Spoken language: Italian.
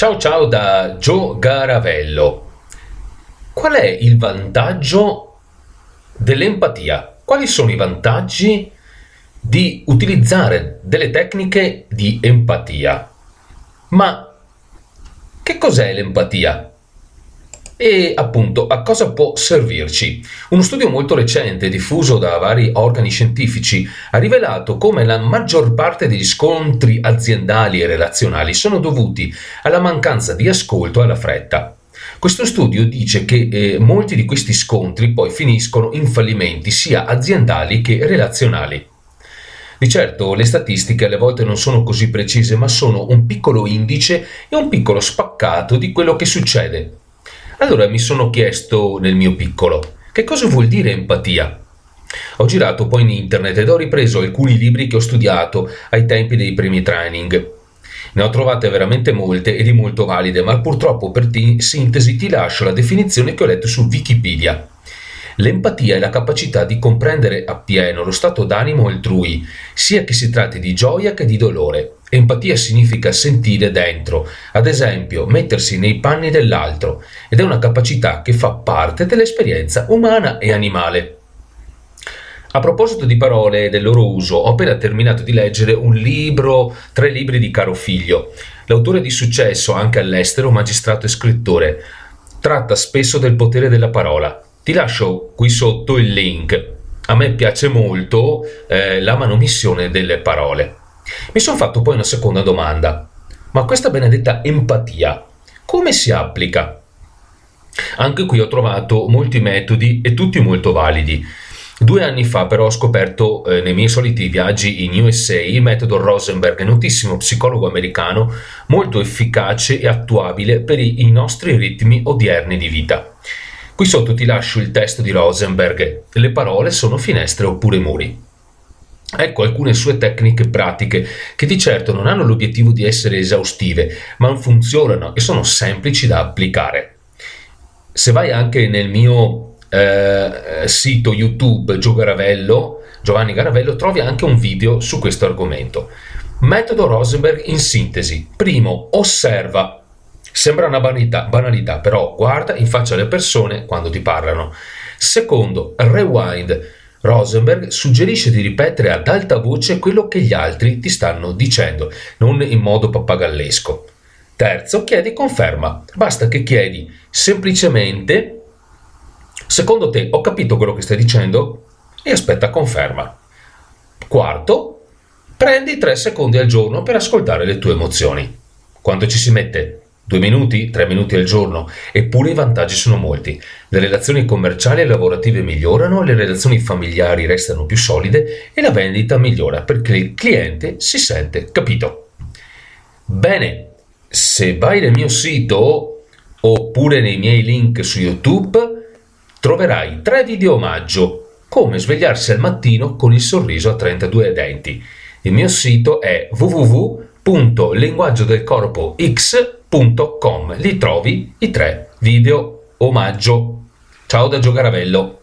Ciao ciao da Gio Garavello. Qual è il vantaggio dell'empatia? Quali sono i vantaggi di utilizzare delle tecniche di empatia? Ma che cos'è l'empatia? E appunto a cosa può servirci. Uno studio molto recente diffuso da vari organi scientifici ha rivelato come la maggior parte degli scontri aziendali e relazionali sono dovuti alla mancanza di ascolto e alla fretta. Questo studio dice che eh, molti di questi scontri poi finiscono in fallimenti sia aziendali che relazionali. Di certo le statistiche alle volte non sono così precise, ma sono un piccolo indice e un piccolo spaccato di quello che succede. Allora mi sono chiesto nel mio piccolo, che cosa vuol dire empatia? Ho girato poi in internet ed ho ripreso alcuni libri che ho studiato ai tempi dei primi training. Ne ho trovate veramente molte e di molto valide, ma purtroppo per t- sintesi ti lascio la definizione che ho letto su Wikipedia. L'empatia è la capacità di comprendere appieno lo stato d'animo altrui, sia che si tratti di gioia che di dolore. Empatia significa sentire dentro, ad esempio mettersi nei panni dell'altro, ed è una capacità che fa parte dell'esperienza umana e animale. A proposito di parole e del loro uso, ho appena terminato di leggere un libro, tre libri di caro figlio. L'autore di successo anche all'estero, magistrato e scrittore, tratta spesso del potere della parola. Ti lascio qui sotto il link. A me piace molto eh, la manomissione delle parole. Mi sono fatto poi una seconda domanda. Ma questa benedetta empatia, come si applica? Anche qui ho trovato molti metodi e tutti molto validi. Due anni fa però ho scoperto eh, nei miei soliti viaggi in USA il metodo Rosenberg, notissimo psicologo americano, molto efficace e attuabile per i, i nostri ritmi odierni di vita. Qui sotto ti lascio il testo di Rosenberg, le parole sono finestre oppure muri. Ecco alcune sue tecniche pratiche che di certo non hanno l'obiettivo di essere esaustive, ma funzionano e sono semplici da applicare. Se vai anche nel mio eh, sito YouTube Gio Garavello, Giovanni Garavello, trovi anche un video su questo argomento. Metodo Rosenberg in sintesi. Primo, osserva. Sembra una banalità, banalità, però guarda in faccia alle persone quando ti parlano. Secondo, rewind Rosenberg suggerisce di ripetere ad alta voce quello che gli altri ti stanno dicendo, non in modo pappagallesco. Terzo, chiedi conferma. Basta che chiedi semplicemente, secondo te ho capito quello che stai dicendo? E aspetta conferma. Quarto, prendi tre secondi al giorno per ascoltare le tue emozioni. Quanto ci si mette? Due minuti, tre minuti al giorno, eppure i vantaggi sono molti. Le relazioni commerciali e lavorative migliorano, le relazioni familiari restano più solide e la vendita migliora perché il cliente si sente capito. Bene, se vai nel mio sito oppure nei miei link su YouTube, troverai tre video omaggio come svegliarsi al mattino con il sorriso a 32 denti. Il mio sito è www.linguaggiodelcorpox.com. Lì trovi i tre video omaggio. Ciao da Gio Garavello.